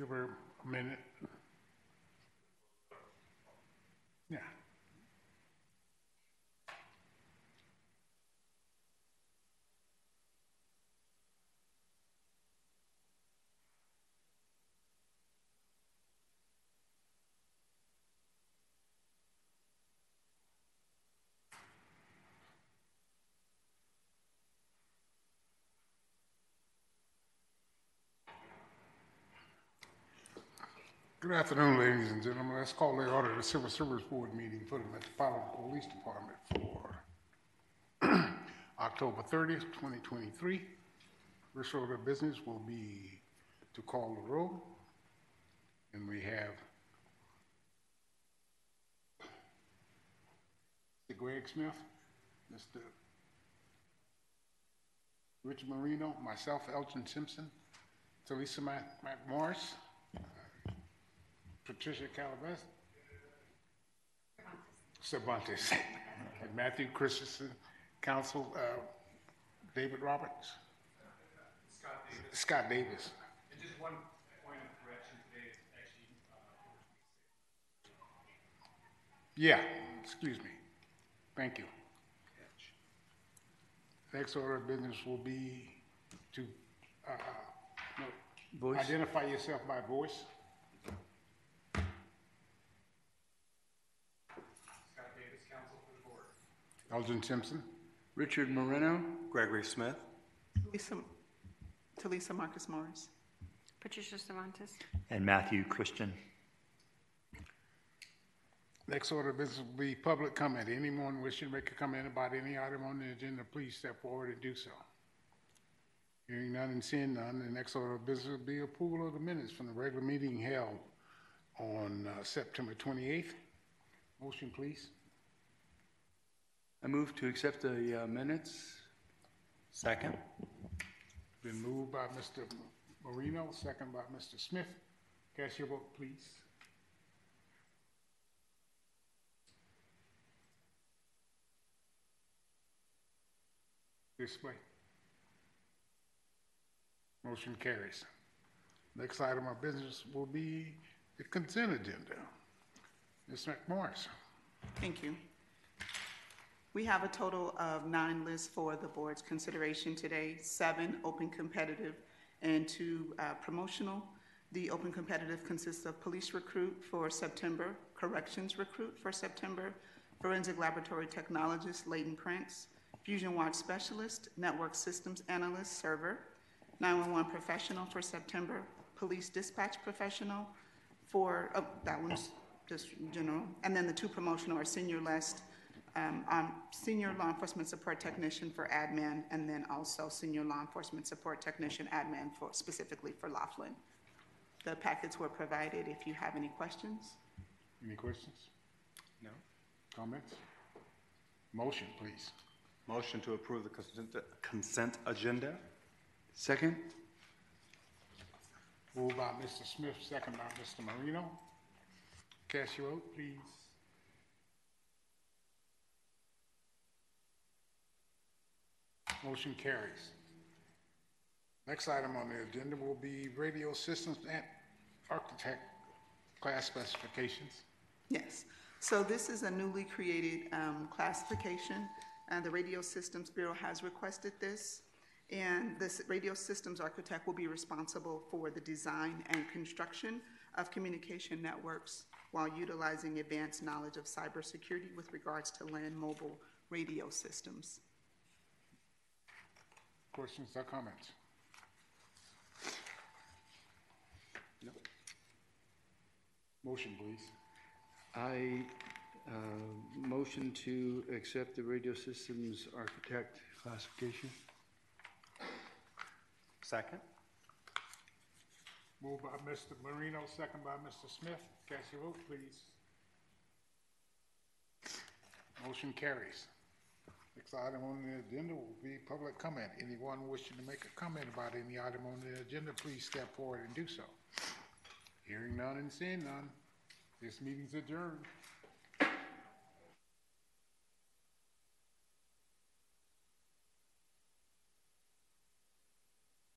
Give her a minute. Good afternoon, ladies and gentlemen. Let's call the order of the Civil Service Board meeting for the Metropolitan Police Department for October 30th, 2023. First order of business will be to call the roll. And we have Mr. Greg Smith, Mr. Rich Marino, myself, Elgin Simpson, Talisa Mac- McMorris, Patricia Calabas. Cervantes. And Matthew Christensen, Counsel, uh, David Roberts. Scott Davis. Scott Davis. And just one point of correction today, it's actually, uh, Yeah, excuse me. Thank you. Next order of business will be to, uh, no, Voice? identify yourself by voice. Scott Davis, counsel for the board. Elgin Simpson. Richard Moreno? Gregory Smith. Lisa, Talisa Marcus Morris. Patricia Cervantes. And Matthew Christian. Next order of business will be public comment. Anyone wishing to make a comment about any item on the agenda, please step forward and do so. Hearing none and seeing none, the next order of business will be approval of the minutes from the regular meeting held on uh, September 28th. Motion, please. I move to accept the uh, minutes. Second. Been moved by Mr. Marino, second by Mr. Smith. Cast your vote, please. This way. Motion carries. Next item of business will be the consent agenda. Ms. McMorris. Thank you. We have a total of nine lists for the board's consideration today, seven open competitive and two uh, promotional. The open competitive consists of police recruit for September, corrections recruit for September, forensic laboratory technologist latent prints, fusion watch specialist, network systems analyst server, 911 professional for September, police dispatch professional for, oh, that one's just general. And then the two promotional are senior list, um, um, senior law enforcement support technician for admin, and then also senior law enforcement support technician admin for, specifically for Laughlin. The packets were provided if you have any questions. Any questions? No. Comments? Motion, please. Motion to approve the consent, consent agenda. Second? Moved by Mr. Smith, second by Mr. Marino. Cast your vote, please. Motion carries. Next item on the agenda will be radio systems and architect class specifications. Yes. So this is a newly created um, classification. and the Radio Systems Bureau has requested this. And this radio systems architect will be responsible for the design and construction of communication networks while utilizing advanced knowledge of cybersecurity with regards to land mobile radio systems. Questions or comments? No. Motion, please. I uh, motion to accept the radio systems architect classification. Second. Moved by Mr. Marino, second by Mr. Smith. Cast your vote, please. Motion carries. Next item on the agenda will be public comment. Anyone wishing to make a comment about any item on the agenda, please step forward and do so. Hearing none and seeing none, this meeting's adjourned.